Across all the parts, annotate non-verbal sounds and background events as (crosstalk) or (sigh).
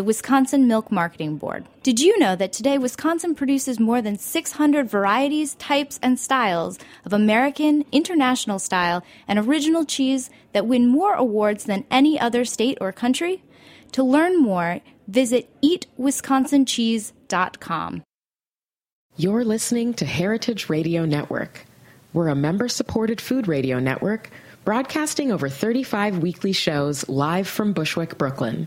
the Wisconsin Milk Marketing Board. Did you know that today Wisconsin produces more than 600 varieties, types, and styles of American, international style, and original cheese that win more awards than any other state or country? To learn more, visit eatwisconsincheese.com. You're listening to Heritage Radio Network. We're a member supported food radio network broadcasting over 35 weekly shows live from Bushwick, Brooklyn.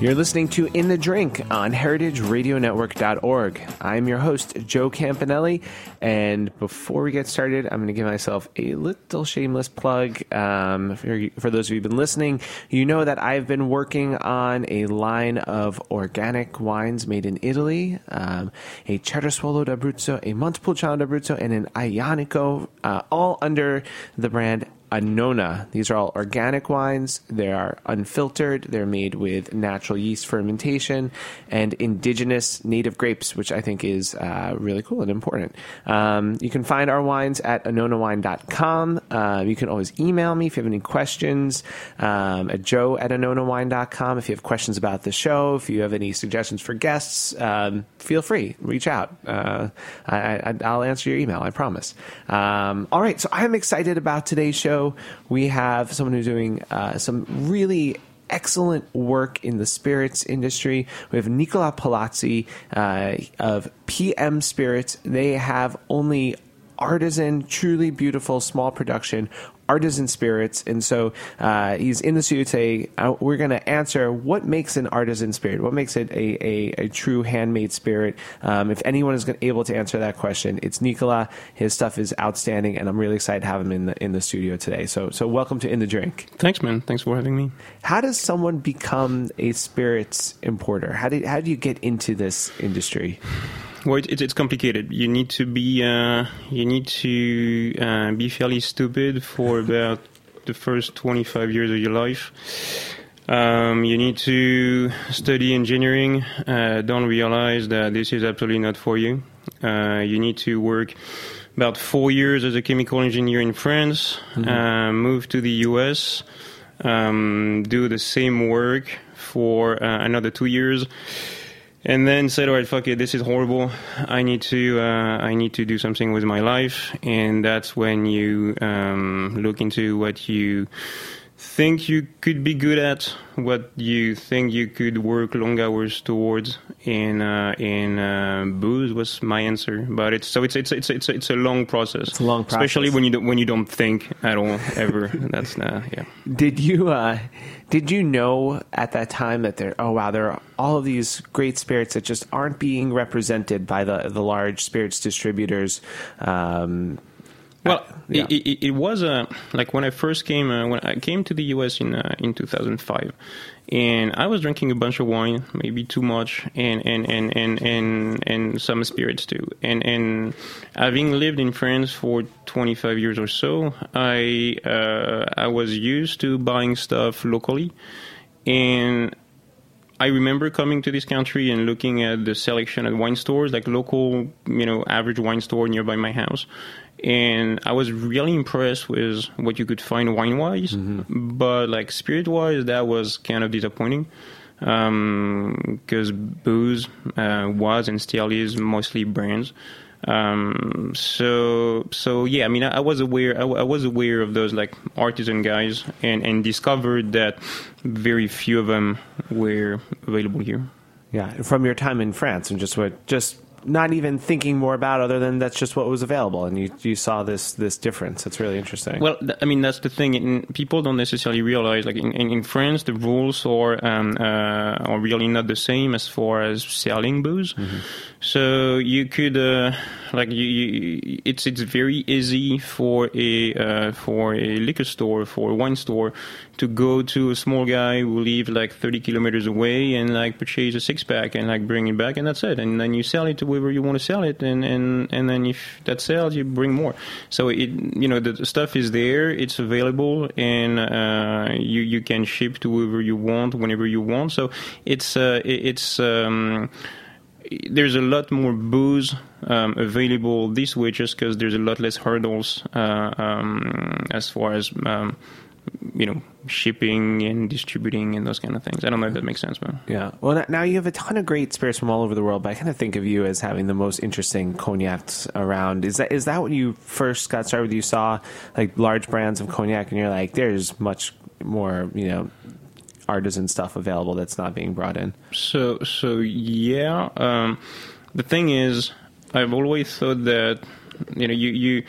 You're listening to In the Drink on heritageradionetwork.org. I'm your host, Joe Campanale. And before we get started, I'm going to give myself a little shameless plug. Um, for, for those of you who've been listening, you know that I've been working on a line of organic wines made in Italy um, a Cerasuolo d'Abruzzo, a Montepulciano d'Abruzzo, and an Aglianico, uh, all under the brand Annona. These are all organic wines. They are unfiltered. They're made with natural yeast fermentation and indigenous native grapes, which I think is uh, really cool and important. Um, you can find our wines at annonawine.com. Uh, you can always email me if you have any questions um, at joe at annonawine.com. If you have questions about the show, if you have any suggestions for guests, um, feel free. Reach out. Uh, I, will answer your email, I promise. Um, all right, so I'm excited about today's show we have someone who's doing uh, some really excellent work in the spirits industry. We have Nicola Palazzi uh, of PM Spirits. They have only artisan, truly beautiful small production artisan spirits. And so uh, he's in the studio today. Uh, we're going to answer what makes an artisan spirit, what makes it a, a, a true handmade spirit. Um, if anyone is able to answer that question, it's Nicola. His stuff is outstanding, and I'm really excited to have him in the in the studio today. So so welcome to In the Drink. Thanks, man. Thanks for having me. How does someone become a spirits importer? How do how do you get into this industry? Well, it, it's complicated. You need to be uh, you need to uh, be fairly stupid for (laughs) about the first 25 years of your life. Um, you need to study engineering. Uh, don't realize that this is absolutely not for you. Uh, you need to work about four years as a chemical engineer in France. Mm-hmm. Uh, move to the US. Um, do the same work for uh, another two years and then said, "All right, fuck it, this is horrible. I need to, uh, I need to do something with my life." And that's when you um, look into what you think you could be good at, what you think you could work long hours towards. In uh, in uh, booze was my answer, but it's so it's it's it's it's it's a long process. It's a long process, especially when you don't, when you don't think at all ever. (laughs) That's uh, yeah. Did you uh, did you know at that time that there oh wow there are all of these great spirits that just aren't being represented by the the large spirits distributors? Um, Well, yeah. it, it, it was uh, like when I first came uh, when I came to the US in uh, in 2005, and I was drinking a bunch of wine, maybe too much, and and and and and, and some spirits too. And and having lived in France for 25 years or so, I uh, I was used to buying stuff locally, and I remember coming to this country and looking at the selection at wine stores, like local, you know, average wine store nearby my house. And I was really impressed with what you could find wine wise, but like spirit wise, that was kind of disappointing because booze uh, was and still is mostly brands. Um, so so yeah, I mean, I, I was aware, I, I was aware of those like artisan guys, and and discovered that very few of them were available here. Yeah, from your time in France and just what just not even thinking more about other than that's just what was available and you you saw this this difference. It's really interesting. Well, th- I mean, that's the thing. In, people don't necessarily realize, like in, in, in France, the rules are um, uh, are really not the same as far as selling booze. So you could, uh, like, you, you, it's it's very easy for a uh, for a liquor store, for a wine store, to go to a small guy who lives like 30 kilometers away and like purchase a six pack and like bring it back, and that's it. And then you sell it to whoever you want to sell it, and and and then if that sells, you bring more. So it, you know, the, stuff is there, it's available, and uh, you you can ship to whoever you want whenever you want. So it's uh, it- it's. Um, there's a lot more booze um, available this way just because there's a lot less hurdles uh, um, as far as um, you know shipping and distributing and those kind of things. I don't know if that makes sense, but Yeah. Well, now you have a ton of great spirits from all over the world, but I kind of think of you as having the most interesting cognacs around. Is that is that when you first got started? with? You saw like large brands of cognac, and you're like, there's much more, you know, artisan stuff available that's not being brought in. So so yeah. Um, the thing is, I've always thought that you know you you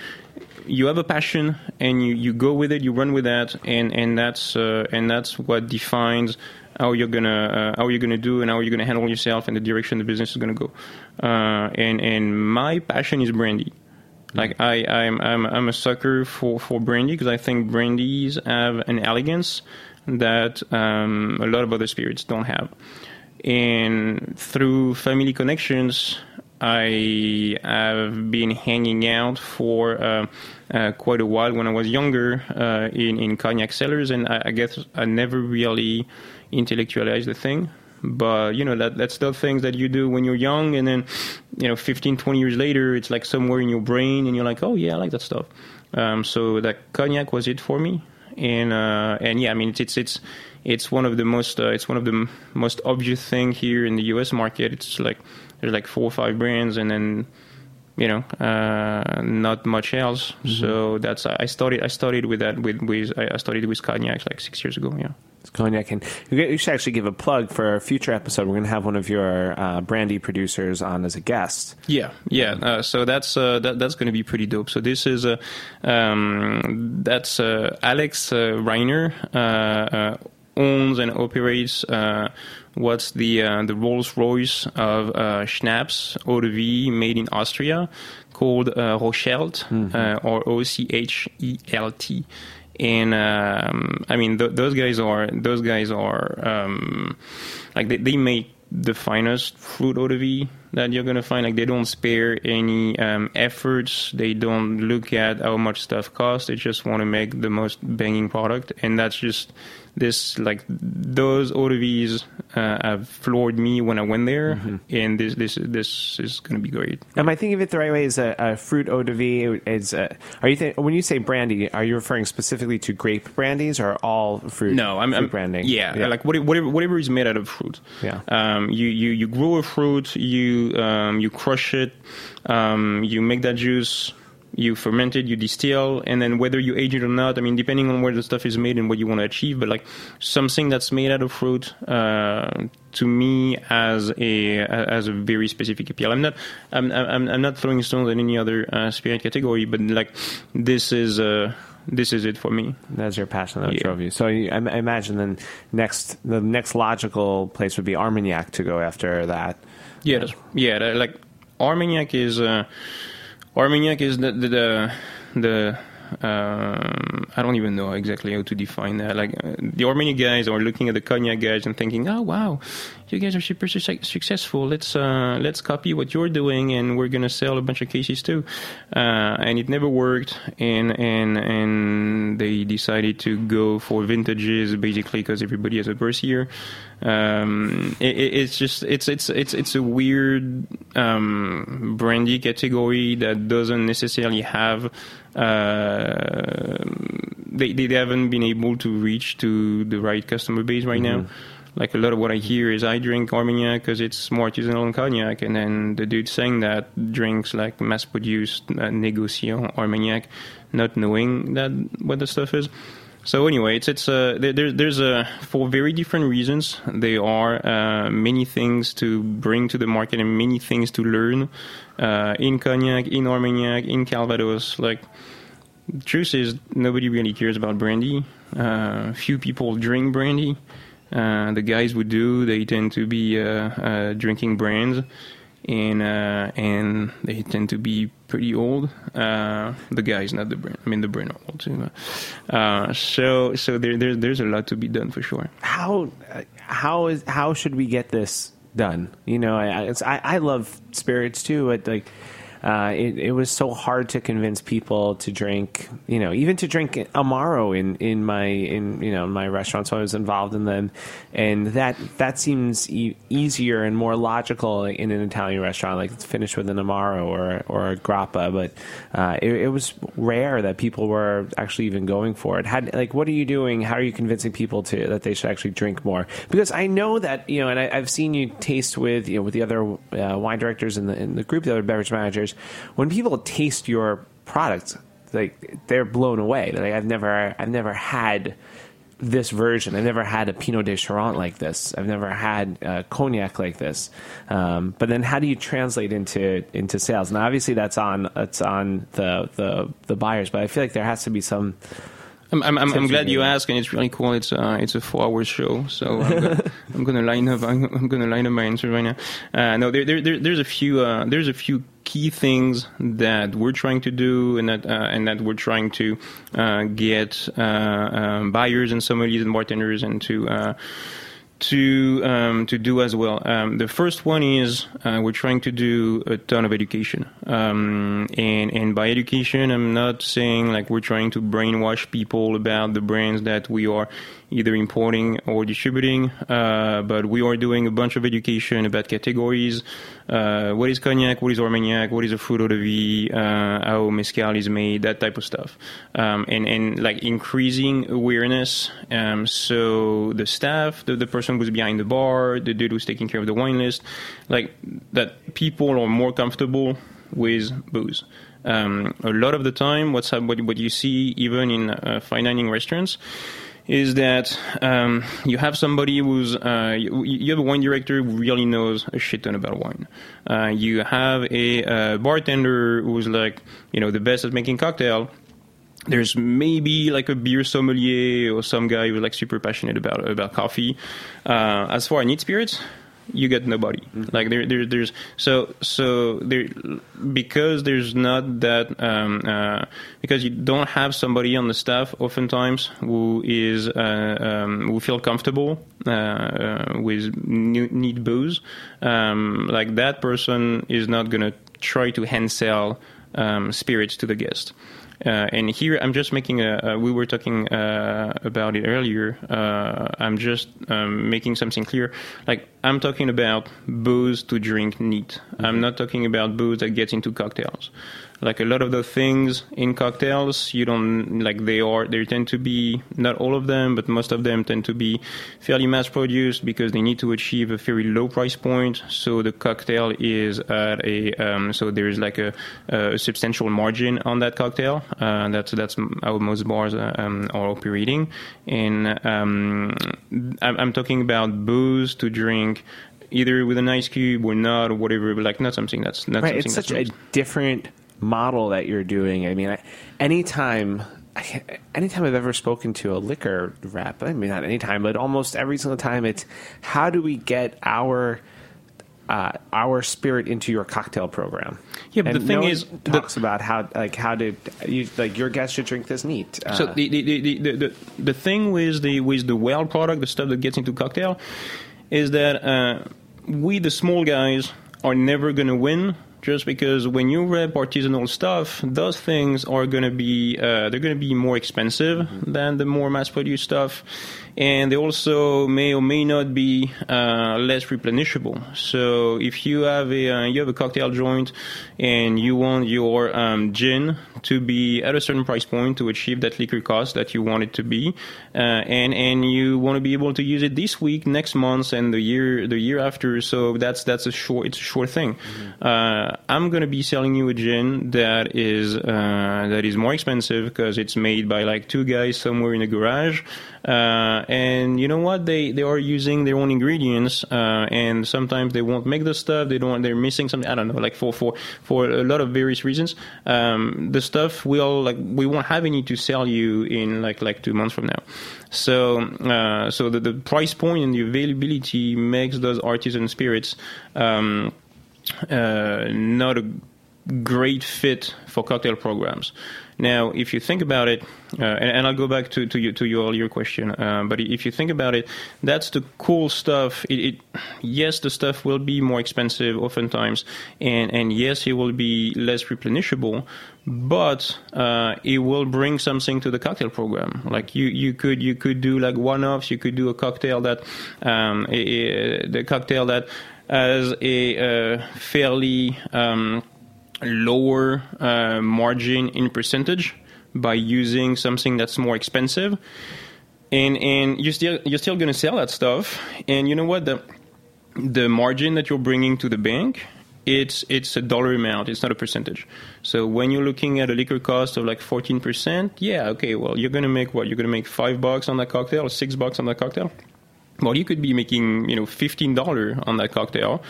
you have a passion and you, you go with it, you run with that, and and that's uh, and that's what defines how you're gonna uh, how you're gonna do and how you're gonna handle yourself and the direction the business is gonna go. Uh, and and my passion is brandy. Like I, I'm, I'm, I'm a sucker for, for brandy because I think brandies have an elegance that um, a lot of other spirits don't have. And through family connections, I have been hanging out for uh, uh, quite a while when I was younger uh, in, in cognac cellars, and I, I guess I never really intellectualized the thing. But you know that that's the things that you do when you're young and then you know 15 20 years later it's like somewhere in your brain and you're like oh yeah i like that stuff. Um, so that cognac was it for me. And uh, and yeah i mean it's it's it's, it's one of the most uh, it's one of the m- most obvious thing here in the us market. It's like there's like four or five brands and then you know uh, not much else so that's i started i started with that with with i started with cognac like six years ago yeah It's cognac, and you should actually give a plug for a future episode. We're going to have one of your uh, brandy producers on as a guest. Yeah, yeah. Uh, so that's uh, that, that's going to be pretty dope. So this is uh, um, that's uh, Alex uh, Rainer uh, uh, owns and operates uh, what's the uh, the Rolls Royce of uh, schnapps eau de vie made in Austria called uh, Rochelt uh, or O C H E L T. And um, I mean, th- those guys are those guys are um, like they, they make the finest fruit eau de vie that you're gonna find. Like they don't spare any um, efforts. They don't look at how much stuff costs. They just want to make the most banging product, and that's just this. Like those vies uh, have floored me when I went there, and this this this is gonna be great. Am I thinking of it the right way? Is a, a fruit eau de vie? Is a, are you think, when you say brandy? Are you referring specifically to grape brandies or all fruit? No, I'm, fruit I'm branding. Yeah, like whatever, whatever whatever is made out of fruit. Yeah. Um, you you you grow a fruit, you um, you crush it, um, you make that juice. You ferment it, you distill, and then whether you age it or not, I mean, depending on where the stuff is made and what you want to achieve, but like something that's made out of fruit, uh, to me, as a as a very specific appeal. I'm not I'm I'm, I'm not throwing stones at any other uh, spirit category, but like this is uh, this is it for me. That's your passion that Yeah. drove you. So I, I imagine then next the next logical place would be Armagnac to go after that. Yeah, yeah. like Armagnac is uh, Armagnac is the the, the the um, I don't even know exactly how to define that. Like uh, the Armagnac guys are looking at the cognac guys and thinking, "Oh wow, you guys are super su- successful. Let's uh, let's copy what you're doing, and we're gonna sell a bunch of cases too." Uh, and it never worked, and and and they decided to go for vintages basically because everybody has a birth year. Um, it, it's just it's it's it's it's a weird um, brandy category that doesn't necessarily have uh, they they haven't been able to reach to the right customer base right mm-hmm. now. Like a lot of what I hear is I drink Armagnac because it's more artisanal than cognac, and then the dude saying that drinks like mass-produced uh, négociant Armagnac, not knowing that what the stuff is. So anyway, it's it's uh, there, there's a for very different reasons. There are uh, many things to bring to the market and many things to learn uh, in cognac, in Armagnac, in Calvados. Like the truth is, nobody really cares about brandy. Uh, few people drink brandy. Uh, the guys who do, they tend to be uh, drinking brands and uh, and they tend to be pretty old. Uh, the guys, not the brand. I mean, the are old too. Uh, so so there, there there's a lot to be done for sure. How how is how should we get this done? You know, I I, I love spirits too, but like uh, it, it, was so hard to convince people to drink, you know, even to drink Amaro in, in my in you know my restaurants so I was involved in them, and that that seems e- easier and more logical in an Italian restaurant, like it's finished with an Amaro or or a grappa. But uh, it, it, was rare that people were actually even going for it. Had like, what are you doing? How are you convincing people to that they should actually drink more? Because I know that you know, and I, have seen you taste with you know with the other uh, wine directors in the in the group, the other beverage managers when people taste your product, like they're blown away. Like I've never, I've never had this version. I've never had a Pineau des Charentes like this. I've never had a cognac like this. Um, but then, how do you translate into into sales? And obviously, that's on that's on the the the buyers. But I feel like there has to be some I'm, I'm, I'm glad you asked, and it's really cool. It's uh, it's a four-hour show, so I'm gonna, (laughs) I'm gonna line up. I'm, I'm, gonna line up my answer right now. Uh, no, there, there, there, there's a few uh, there's a few key things that we're trying to do, and that uh, and that we're trying to uh, get uh, um, buyers and sommeliers and bartenders into to um, to do as well. Um, the first one is uh, we're trying to do a ton of education, um, and and by education, I'm not saying like we're trying to brainwash people about the brands that we are either importing or distributing. Uh, but we are doing a bunch of education about categories. Uh, what is cognac? What is Armagnac? What is a fruit de vie? Uh, how mezcal is made? That type of stuff. Um, and, and like increasing awareness. Um, so the staff, the, the person who's behind the bar, the dude who's taking care of the wine list, like that people are more comfortable with booze. Um, a lot of the time, what's what, what you see even in uh, fine dining restaurants is that um, you have somebody who's uh, you, you, have a wine director who really knows a shit ton about wine. Uh, you have a uh, bartender who's like you know the best at making cocktail. There's maybe like a beer sommelier or some guy who's like super passionate about about coffee. Uh, as as neat spirits, you get nobody. Mm-hmm. Like there, there, there's so so there because there's not that um, uh, because you don't have somebody on the staff oftentimes who is uh, um, who feel comfortable uh, uh with neat booze. Um, like that person is not gonna try to hand sell um, spirits to the guest. Uh, and here I'm just making a, we were talking uh, about it earlier. Uh, I'm just um, making something clear. Like I'm talking about booze to drink neat. Mm-hmm. I'm not talking about booze that gets into cocktails like a lot of the things in cocktails you don't like they are they tend to be not all of them but most of them tend to be fairly mass produced because they need to achieve a very low price point. So the cocktail is at a um, so there is like a, a, substantial margin on that cocktail. Uh, that's that's how most bars uh, um, are operating. And um, I'm, I'm talking about booze to drink either with an ice cube or not or whatever but like not something that's not right, something it's such a different model that you're doing. I mean, anytime anytime I've ever spoken to a liquor rep, I mean not anytime, but almost every single time, it's how do we get our uh, our spirit into your cocktail program. Yeah, but And the thing no is, the- talks about how like how did you like your guests should drink this neat. Uh, So the the, the, the, the the thing with the with the well product, the stuff that gets into cocktail, is that uh, we the small guys are never going to win. Just because when you rep artisanal stuff, those things are going to be uh, they're going to be more expensive than the more mass-produced stuff, and they also may or may not be uh, less replenishable. So if you have a uh, you have a cocktail joint and you want your um, gin to be at a certain price point to achieve that liquor cost that you want it to be, uh, and and you want to be able to use it this week, next month, and the year the year after. So that's that's a short it's a short thing. Uh, I'm going to be selling you a gin that is uh, that is more expensive because it's made by like two guys somewhere in a garage. Uh, and you know what? They they are using their own ingredients, uh, and sometimes they won't make the stuff. They don't. They're missing something. I don't know. Like for for for a lot of various reasons, um, the stuff will like we won't have any to sell you in like like two months from now. So uh, so the, the price point and the availability makes those artisan spirits. Um, uh, not a great fit for cocktail programs. Now, if you think about it, uh, and, and I'll go back to to, you, to your your question, uh, but if you think about it, that's the cool stuff. It, it yes, the stuff will be more expensive oftentimes, and and yes, it will be less replenishable, but uh, it will bring something to the cocktail program. Like you you could you could do like one offs. You could do a cocktail that um, a, a- the cocktail that has a uh, fairly um, lower uh, margin in percentage by using something that's more expensive. And and you're still you're still going to sell that stuff. And you know what? The the margin that you're bringing to the bank it's it's a dollar amount. It's not a percentage. So when you're looking at a liquor cost of like 14% yeah okay well you're going to make what you're going to make 5 bucks on that cocktail or 6 bucks on that cocktail well, you could be making, you know, fifteen dollar on that cocktail.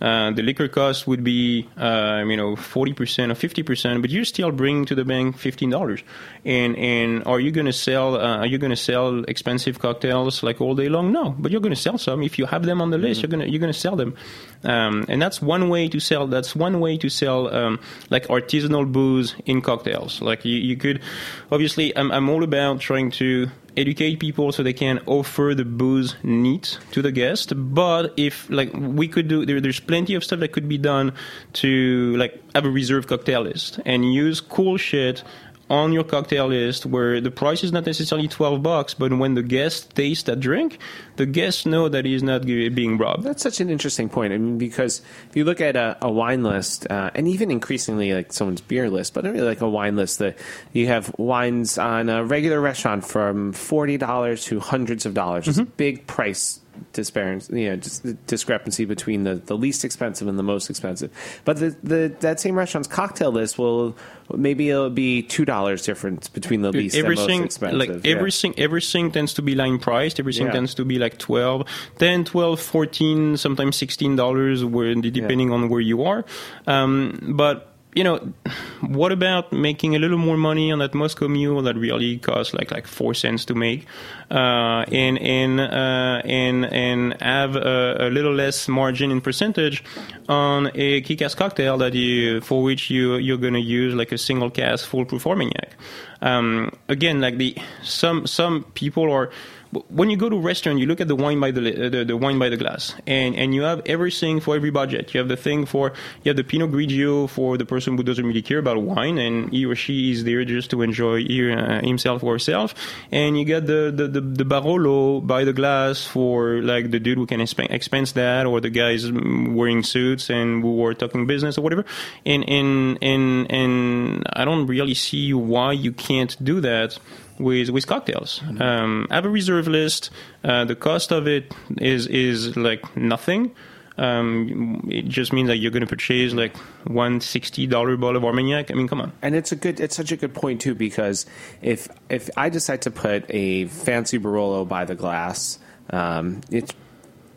Uh, the liquor cost would be, uh, you know, forty percent or fifty percent, but you're still bringing to the bank fifteen dollars. And and are you going to sell? Uh, are you going to sell expensive cocktails like all day long? No, but you're going to sell some. If you have them on the list, you're gonna you're gonna sell them. Um, and that's one way to sell. That's one way to sell um, like artisanal booze in cocktails. Like you, you could, obviously, I'm I'm all about trying to educate people so they can offer the booze neat to the guest. But if like we could do there, there's plenty of stuff that could be done to like have a reserve cocktail list and use cool shit on your cocktail list where the price is not necessarily 12 bucks but when the guest tastes that drink the guests know that he's not being robbed That's such an interesting point. I mean, because if you look at a, a wine list, uh, and even increasingly like someone's beer list, but not really like a wine list, that you have wines on a regular restaurant from forty dollars to hundreds of dollars. It's a big price disparity, you know, dis- discrepancy between the, the least expensive and the most expensive. But the, the that same restaurant's cocktail list will maybe it'll be two dollars difference between the least and everything most expensive. like yeah. everything everything tends to be line priced everything Yeah. tends to be like 12 10 12 14 sometimes 16 dollars where depending on where you are um, but you know what about making a little more money on that Moscow Mule that really costs like like four cents to make uh, and and uh, and and have a, a little less margin in percentage on a kick-ass cocktail that you for which you you're going to use like a single cask full proof Armagnac. Um, again, like the some some people are when you go to a restaurant, you look at the wine by the, li- the the wine by the glass, and and you have everything for every budget. You have the thing for you have the Pinot Grigio for the person who doesn't really care about wine, and he or she is there just to enjoy uh, himself or herself. And you get the the, the the Barolo by the glass for like the dude who can exp- expense that, or the guys wearing suits and who are talking business or whatever. And and and and I don't really see why you can't do that with with cocktails. Um, have a reserve list. Uh, the cost of it is is like nothing. Um, it just means that you're going to purchase like one sixty dollar bottle of Armagnac. I mean, come on. And it's a good, it's such a good point too because if if I decide to put a fancy Barolo by the glass, um, it's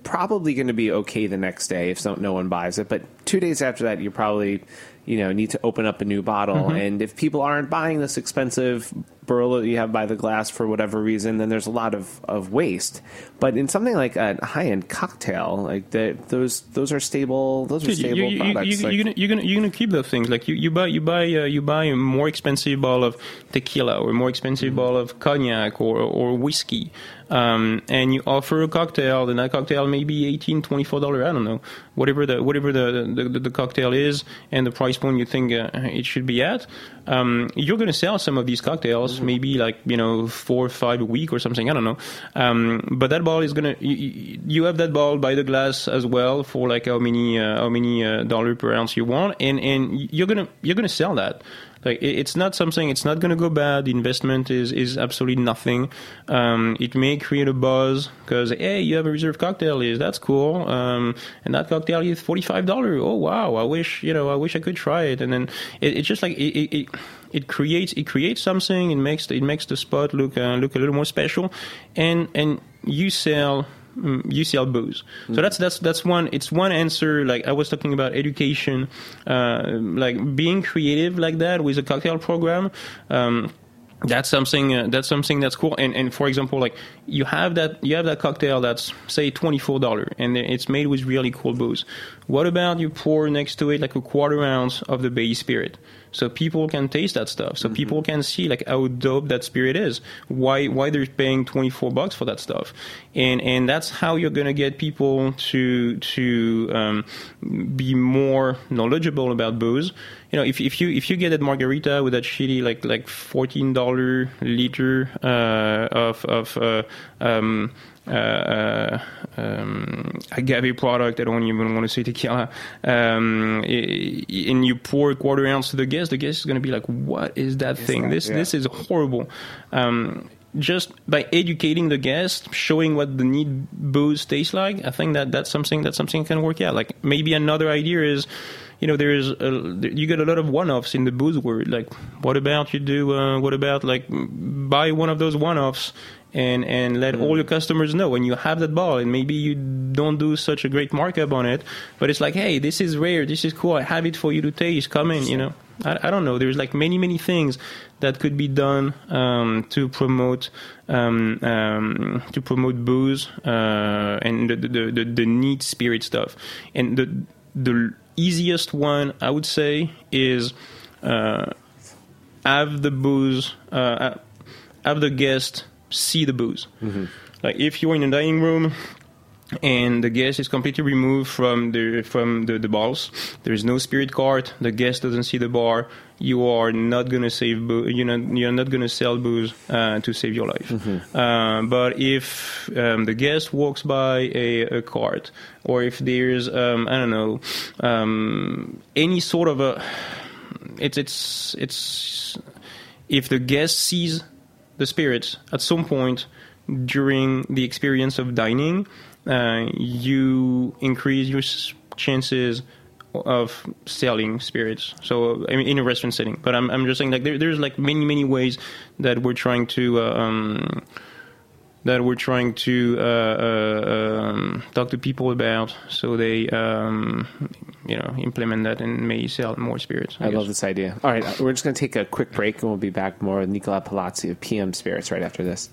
probably going to be okay the next day if so, no one buys it. But two days after that, you're probably you know need to open up a new bottle. And if people aren't buying this expensive burl that you have by the glass for whatever reason, then there's a lot of, of waste. But in something like a high end cocktail, like the, those those are stable. Those are stable you, you, products. You, like- you're, gonna, you're gonna you're gonna keep those things. Like you, you buy you buy uh, you buy a more expensive bottle of tequila or a more expensive Mm-hmm. bottle of cognac or or whiskey, um, and you offer a cocktail. Then that cocktail may be 18 24 dollar. I don't know, whatever the whatever the, the, the, the cocktail is and the price point you think uh, it should be at. Um, you're gonna sell some of these cocktails, Mm-hmm. maybe like you know four or five a week or something. I don't know, um, but that ball is gonna you, you you have that ball by the glass as well for like how many uh, how many uh, dollar per ounce you want, and and you're gonna you're gonna sell that. Like it- it's not something. It's not going to go bad. The investment is is absolutely nothing. Um, it may create a buzz because hey, you have a reserve cocktail. Is that's cool. Um, and that cocktail is forty five dollar. Oh wow! I wish you know. I wish I could try it. And then it, it's just like it, it, it it creates it creates something. It makes it makes the spot look uh, look a little more special. And and you sell mm, sell booze. So that's that's that's one. It's one answer. Like I was talking about education, uh, like being creative like that with a cocktail program. Um, that's something uh, that's something that's cool and and for example like you have that you have that cocktail that's say $24 and it's made with really cool booze what about you pour next to it like a quarter ounce of the bay spirit so people can taste that stuff. So people can see like how dope that spirit is. Why why they're paying 24 bucks for that stuff. And and that's how you're going to get people to to um, be more knowledgeable about booze. You know if, if you if you get that margarita with that shitty like like fourteen dollar liter uh, of of uh, um, uh, uh, um, agave product. I don't even want to say tequila. Um, and you pour a quarter ounce to the guest, the guest is going to be like, "What is that thing? This Yeah. this is horrible." Um, just by educating the guest, showing what the neat booze tastes like, I think that that's something that something can work out. Like maybe another idea is, you know, there's a, you get a lot of one-offs in the booze world. Like, what about you do? Uh, what about like buy one of those one-offs and and let all your customers know when you have that ball and maybe you don't do such a great markup on it, but it's like, hey, this is rare, this is cool, I have it for you to taste. Come in, you know. I, I don't know. There's like many many things that could be done um, to promote um, um, to promote booze uh, and the the, the the neat spirit stuff. And the the easiest one I would say is uh, have the booze uh, have the guest see the booze. Like if you're in a dining room and the guest is completely removed from the from the, the bottles, there is no spirit card. The guest doesn't see the bar. You are not gonna save. Boo- you're not. You're not gonna sell booze uh, to save your life. Uh, but if um, the guest walks by a, a cart, or if there's um, I don't know um, any sort of a, it's it's it's if the guest sees the spirits at some point during the experience of dining, uh, you increase your chances of selling spirits. So I mean, in a restaurant setting, but I'm I'm just saying like there, there's like many many ways that we're trying to. Uh, um, that we're trying to uh, uh, um, talk to people about, so they, um, you know, implement that and may sell more spirits. I guess. love this idea. All right, we're just going to take a quick break and we'll be back more with Nicola Palazzi of PM Spirits right after this.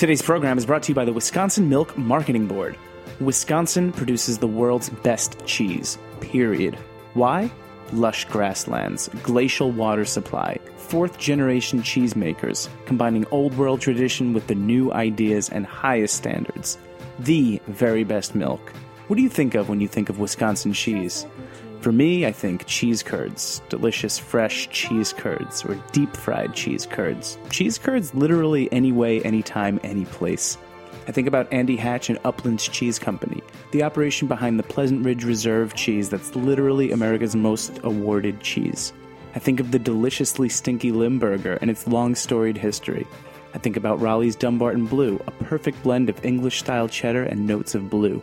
Today's program is brought to you by the Wisconsin Milk Marketing Board. Wisconsin produces the world's best cheese, period. Why? Lush grasslands, glacial water supply, fourth generation cheesemakers, combining old world tradition with the new ideas and highest standards. The very best milk. What do you think of when you think of Wisconsin cheese? For me, I think cheese curds, delicious fresh cheese curds, or deep fried cheese curds. Cheese curds literally any way, anytime, any place. I think about Andy Hatch and Upland's Cheese Company, the operation behind the Pleasant Ridge Reserve cheese that's literally America's most awarded cheese. I think of the deliciously stinky Limburger and its long storied history. I think about Roelli's Dunbarton Blue, a perfect blend of English style cheddar and notes of blue.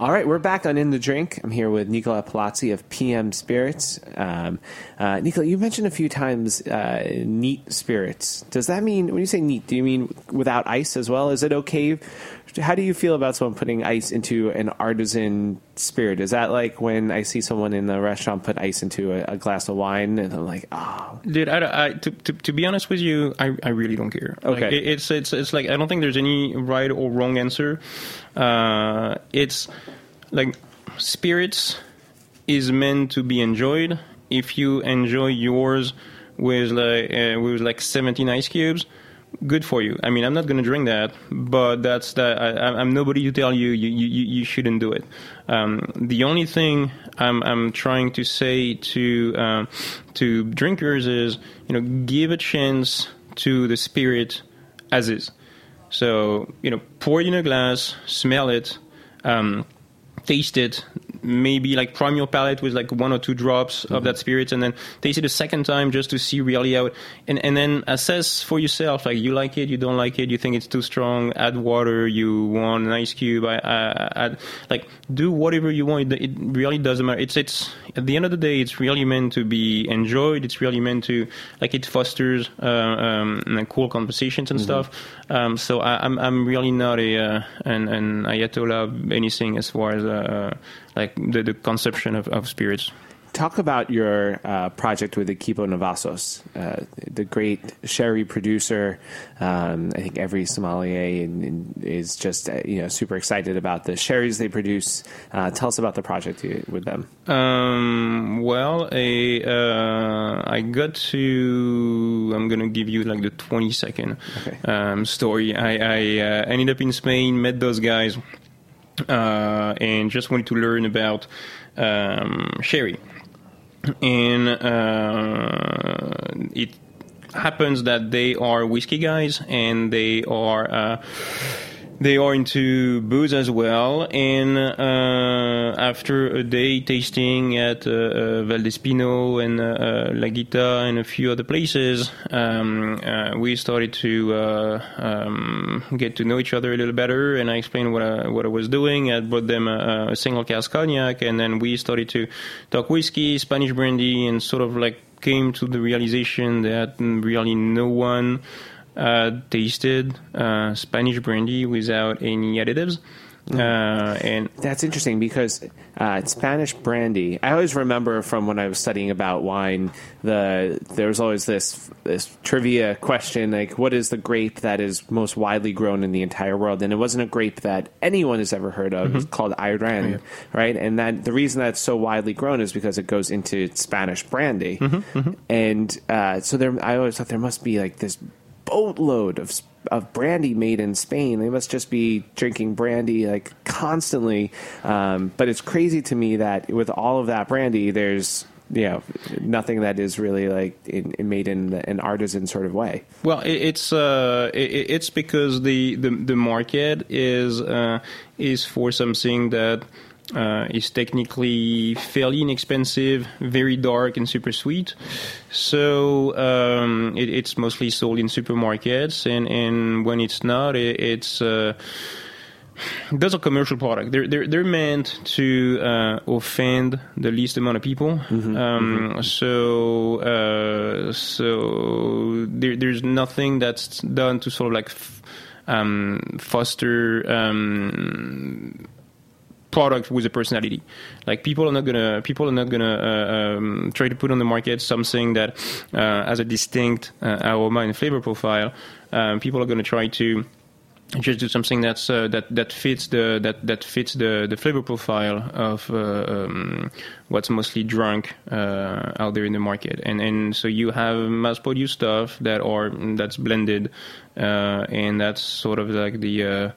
All right, we're back on In the Drink. I'm here with Nicola Palazzi of PM Spirits. Um, uh, Nicola, you mentioned a few times uh, neat spirits. Does that mean, when you say neat, do you mean without ice as well? Is it okay? How do you feel about someone putting ice into an artisan spirit? Is that like when I see someone in the restaurant put ice into a, a glass of wine and I'm like, oh. Dude, I, I, to, to, to, be honest with you, I, I really don't care. Okay. Like, it, it's, it's, it's like, I don't think there's any right or wrong answer. Uh, it's like spirits is meant to be enjoyed. If you enjoy yours with like uh, with like 17 ice cubes, good for you. I mean, I'm not going to drink that, but that's that. I, am nobody to tell you you, you you shouldn't do it. Um, the only thing I'm I'm trying to say to um, to drinkers is you know give a chance to the spirit as is. So you know, pour it in a glass, smell it. Um, taste it maybe like prime your palate with like one or two drops mm-hmm. of that spirit and then taste it a second time just to see really how it, and, and then assess for yourself like you like it you don't like it you think it's too strong add water you want an ice cube I, I, add like do whatever you want it, it really doesn't matter it's it's at the end of the day it's really meant to be enjoyed it's really meant to like it fosters uh, um, cool conversations and mm-hmm. stuff um, so I, am I'm, I'm really not a uh, an, an ayatollah of anything as far as uh, like the, the conception of, of spirits. Talk about your uh, project with the Equipo Navazos, uh, the great sherry producer. Um, I think every sommelier in, in is just uh, you know super excited about the sherries they produce. Uh, tell us about the project with them. Um, well, a, uh, I got to. I'm gonna give you like the 20 second okay. um, story. I, I uh, ended up in Spain, met those guys and just wanted to learn about um, sherry. And uh, it happens that they are whiskey guys and they are uh, they are into booze as well, and uh, after a day tasting at uh, uh, Valdespino and La Guita and a few other places, um, we started to um, get to know each other a little better. And I explained what I, what I was doing. I brought them a, a single cask cognac, and then we started to talk whiskey, Spanish brandy, and sort of like came to the realization that really no one uh, tasted uh, Spanish brandy without any additives. Uh, and that's interesting because uh, Spanish brandy. I always remember from when I was studying about wine, the there was always this this trivia question like, what is the grape that is most widely grown in the entire world? And it wasn't a grape that anyone has ever heard of. Mm-hmm. It's called Airén, oh, yeah. right? And that the reason that's so widely grown is because it goes into Spanish brandy. Mm-hmm, mm-hmm. And uh, so there, I always thought there must be like this boatload of of brandy made in Spain. They must just be drinking brandy like constantly. Um, but it's crazy to me that with all of that brandy, there's you know nothing that is really like in, in made in an artisan sort of way. Well, it, it's uh, it, it's because the, the the market is uh, is for something that uh, is technically fairly inexpensive, very dark and super sweet. So um, it, it's mostly sold in supermarkets, and, and when it's not, it, it's uh, those are commercial product. They're they're they're meant to uh, offend the least amount of people. Mm-hmm, um, mm-hmm. So uh, so there, there's nothing that's done to sort of like f- um, foster um, product with a personality. Like people are not gonna people are not gonna uh, um, try to put on the market something that uh, has a distinct uh, aroma and flavor profile. Um, people are gonna try to just do something that's uh, that that fits the that that fits the the flavor profile of uh, um, what's mostly drunk uh, out there in the market and and so you have mass produced stuff that are that's blended and that's sort of like the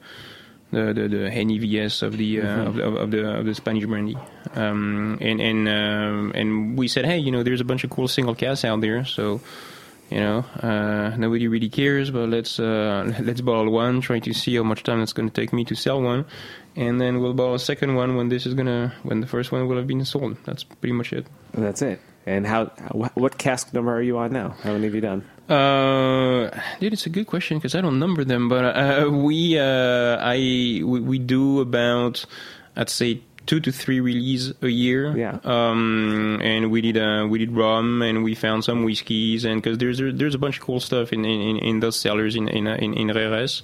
the the, the NEVS of the, uh, of, the of the of the Spanish brandy, um, and and um, and we said, hey, you know, there's a bunch of cool single casks out there, so you know, uh, nobody really cares, but let's uh, (laughs) let's bottle one, try to see how much time it's going to take me to sell one, and then we'll bottle a second one when this is gonna when the first one will have been sold. That's pretty much it. That's it. And how? wh- What cask number are you on now? How many have you done? Uh, dude, it's a good question because I don't number them, but uh, (laughs) we uh, I we, we do about I'd say two to three release a year. Yeah. Um, and we did uh, we did rum and we found some whiskeys and because there's there's a bunch of cool stuff in in, in those cellars in in in, in Jerez.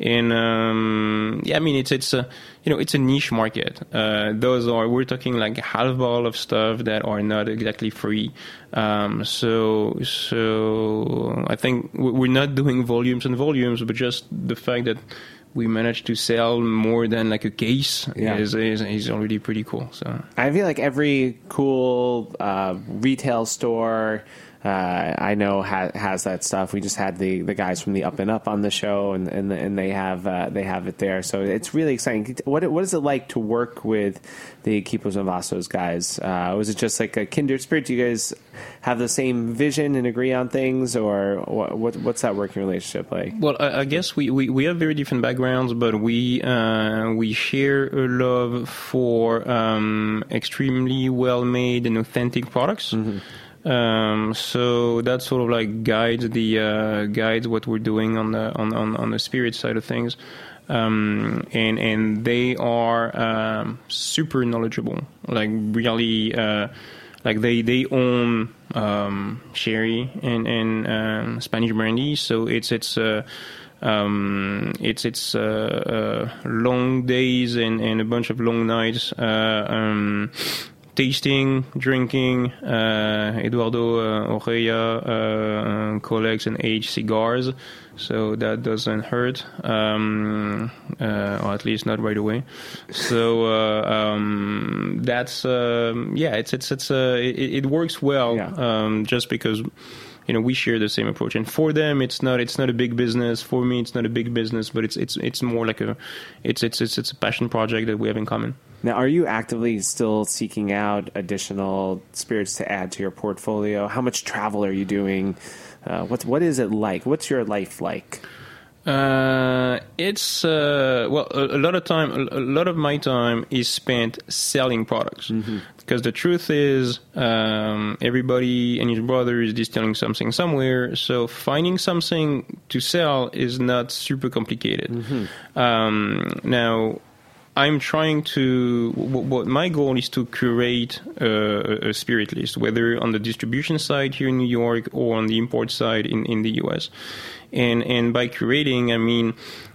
And um, yeah, I mean it's it's a you know it's a niche market. Uh, those are we're talking like half ball of stuff that are not exactly free. Um, so so I think we- we're not doing volumes and volumes, but just the fact that we managed to sell more than like a case Yeah. is, is is already pretty cool. So I feel like every cool uh, retail store uh, I know ha- has that stuff. We just had the, the guys from the Up and Up on the show, and and, and they have uh, they have it there. So it's really exciting. What what is it like to work with the Equipo Navazos guys? Uh, was it just like a kindred spirit? Do you guys have the same vision and agree on things, or what, what what's that working relationship like? Well, I, I guess we, we, we have very different backgrounds, but we uh, we share a love for um, extremely well made and authentic products. Um, so that sort of like guides the uh, guides what we're doing on the on, on, on the spirit side of things. Um, and and they are um, super knowledgeable, like really. Uh, like they they own um, sherry and and um, Spanish brandy, so it's it's uh, um, it's it's uh, uh, long days and, and a bunch of long nights. Uh, um, tasting, drinking. Uh, Eduardo uh, Ojeda uh, collects and aged cigars, so that doesn't hurt, um, uh, or at least not right away. So uh, um, that's um, yeah, it's it's it's uh, it, it works well, Yeah. um, just because. You know, we share the same approach, and for them, it's not it's not a big business. For me, it's not a big business, but it's it's it's more like a it's it's it's, it's a passion project that we have in common. Now, are you actively still seeking out additional spirits to add to your portfolio? How much travel are you doing? Uh, what what is it like? What's your life like? Uh, it's uh, well, a, a lot of time, a, a lot of my time is spent selling products. Because the truth is, um, everybody and his brother is distilling something somewhere. So finding something to sell is not super complicated. Um, now, I'm trying to. What, my goal is to curate uh, a, a spirit list, whether on the distribution side here in New York or on the import side in, in the U.S. And and by curating, I mean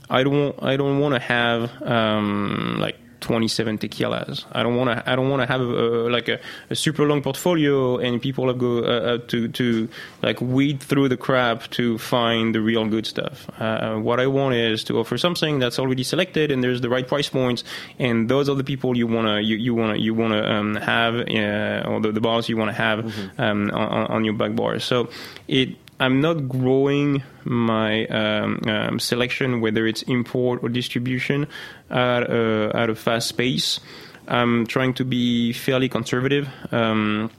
I don't I don't want to have um, like 27 tequilas. I don't want to. I don't want to have a, like a, a super long portfolio and people have go uh, uh, to to like weed through the crap to find the real good stuff. Uh, what I want is to offer something that's already selected and there's the right price points, and those are the people you wanna you, you wanna you wanna um, have uh, or the, the bars you wanna have um, on, on your back bar. So it I'm not growing my um, um, selection, whether it's import or distribution, at a, at a fast pace. I'm trying to be fairly conservative. Um,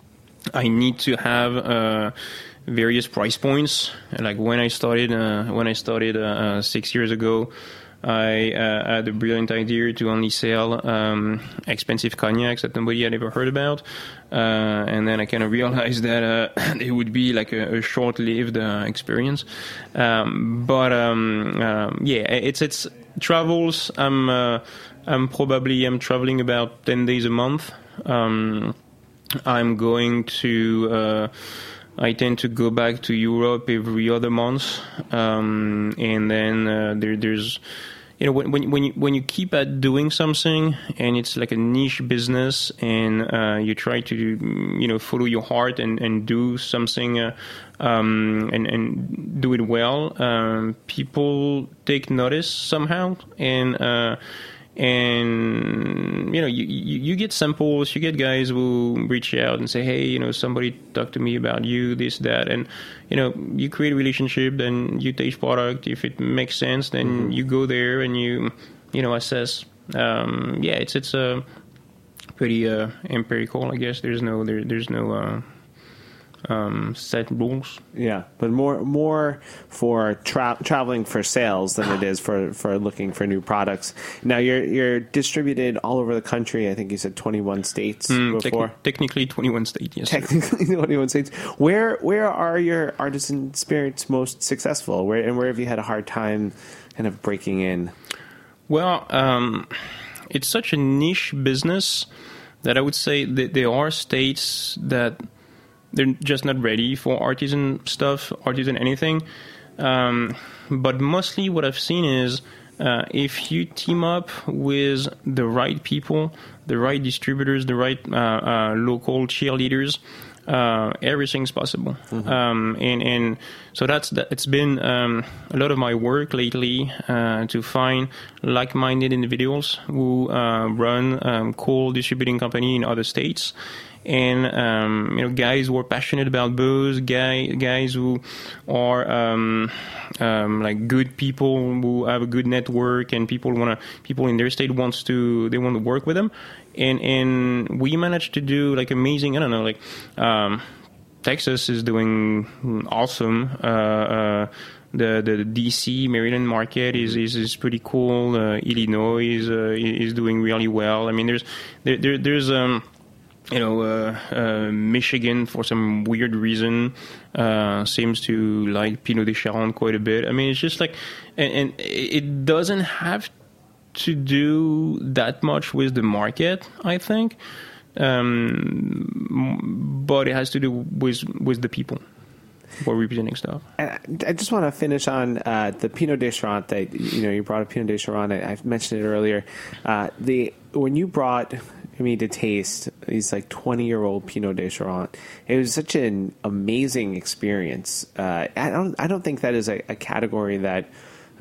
I need to have uh, various price points. Like when I started, uh, when I started uh, uh, six years ago, I uh, had a brilliant idea to only sell um, expensive cognacs that nobody had ever heard about, uh, and then I kind of realized that uh, (clears throat) it would be like a, a short-lived uh, experience. Um, but um, um, yeah, it's it's travels. I'm uh, I'm probably I'm traveling about ten days a month. Um, I'm going to. Uh, I tend to go back to Europe every other month, um, and then uh, there, there's, you know when when when you, when you keep at doing something and it's like a niche business and uh, you try to you know follow your heart and and do something uh, um, and and do it well, um, people take notice somehow and. Uh, and you know you, you, you get samples you get guys who reach out and say hey you know somebody talked to me about you this that. And you know you create a relationship then you taste product. If it makes sense then mm-hmm. you go there and you you know assess. Um, yeah it's it's a uh, pretty uh, empirical i guess. There's no there, there's no uh, um, set rules. Yeah, but more more for tra- traveling for sales than it is for, for looking for new products. Now you're you're distributed all over the country. I think you said 21 states mm, before. technically 21 states. Yes. Technically (laughs) 21 states. Where where are your artisan spirits most successful? Where and where have you had a hard time kind of breaking in? Well, um, it's such a niche business that I would say that there are states that they're just not ready for artisan stuff, artisan anything. Um, but mostly what I've seen is uh, if you team up with the right people, the right distributors, the right uh, uh, local cheerleaders, uh, everything's possible. Mm-hmm. Um, and and so that's that. It's been um, a lot of my work lately uh, to find like-minded individuals who uh, run um, cool distributing company in other states and um, you know guys who are passionate about booze, guy guys who are um, um, like good people who have a good network, and people want to people in their state wants to they want to work with them, and and we managed to do like amazing. I don't know, like. Um, Texas is doing awesome. Uh, uh, the the DC Maryland market is is, is pretty cool. Uh, Illinois is uh, is doing really well. I mean, there's there, there there's um you know, uh, uh, Michigan for some weird reason uh, seems to like Pineau des Charentes quite a bit. I mean, it's just like, and, and, it doesn't have to do that much with the market, I think, um, but it has to do with with the people who are representing stuff. I just want to finish on uh, the Pineau des Charentes. That, you know, you brought up Pineau des Charentes. I, mentioned it earlier. Uh, the when you brought mean, to taste these like 20 year old Pineau des Charentes. It was such an amazing experience. Uh, I don't, I don't think that is a, a category that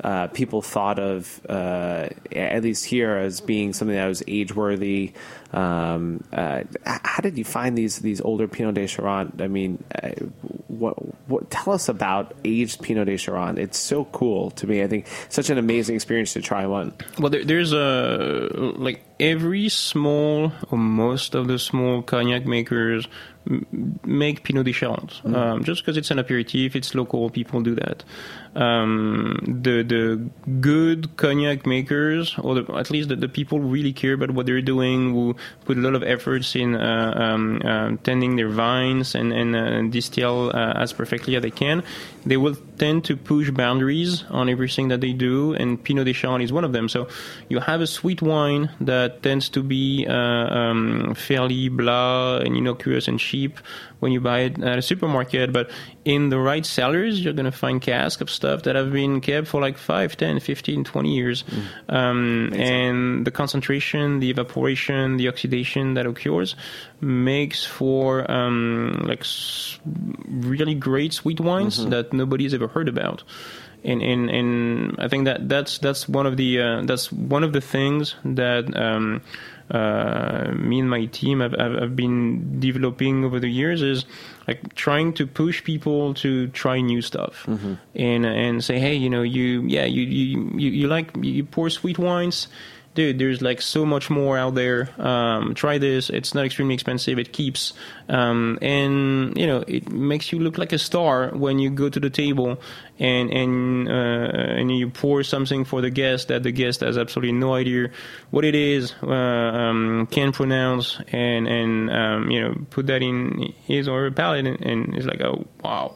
uh, people thought of, uh, at least here, as being something that was age worthy. Um, uh, how did you find these these older Pineau des Charentes? I mean, uh, what, what, tell us about aged Pineau des Charentes. It's so cool to me. I think such an amazing experience to try one. Well, there, there's a like every small or most of the small cognac makers make Pineau des Charentes. Mm. Um, just because it's an aperitif, it's local, people do that. Um, the the good cognac makers, or the, at least the, the, people who really care about what they're doing, who put a lot of efforts in uh, um, uh, tending their vines and, and uh, distill uh, as perfectly as they can, they will tend to push boundaries on everything that they do, and Pineau des Charentes is one of them. So you have a sweet wine that tends to be uh, um, fairly blah and innocuous and cheap when you buy it at a supermarket, but in the right cellars, you're going to find casks of stuff that have been kept for like 5, 10, 15, 20 years. Mm. Um, and the concentration, the evaporation, the oxidation that occurs makes for um, like really great sweet wines mm-hmm. that nobody's ever heard about. And, and and I think that that's that's one of the uh, that's one of the things that um, uh, me and my team have, have, have, been developing over the years is like trying to push people to try new stuff mm-hmm. and and say hey you know you yeah you you you, you like you pour sweet wines dude, there's like so much more out there. Um, try this. It's not extremely expensive. It keeps, um, and you know, it makes you look like a star when you go to the table and and uh, and you pour something for the guest that the guest has absolutely no idea what it is, uh, um, can pronounce, and and um, you know, put that in his or her palate, and, and it's like, oh wow,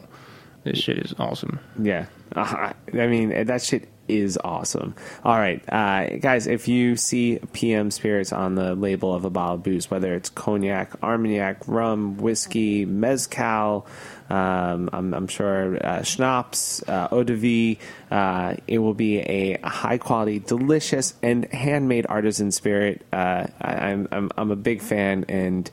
this shit is awesome. Yeah, uh, (laughs) I mean that shit is awesome. All right, uh, guys, if you see PM spirits on the label of a bottle of booze, whether it's cognac, armagnac, rum, whiskey, mezcal, um, I'm, I'm, sure uh, schnapps, uh, eau de vie. Uh, it will be a high quality, delicious, and handmade artisan spirit. Uh, I, am I'm, I'm a big fan, and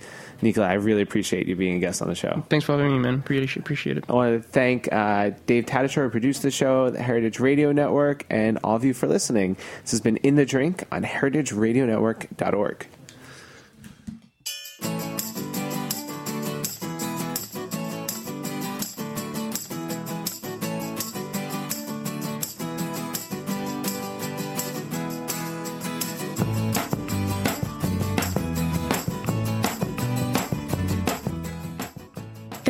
Nikolai, I really appreciate you being a guest on the show. Thanks for having me, man. Appreciate, appreciate it. I want to thank uh, Dave Tatasciore, who produced the show, the Heritage Radio Network, and all of you for listening. This has been In the Drink on heritageradionetwork.org.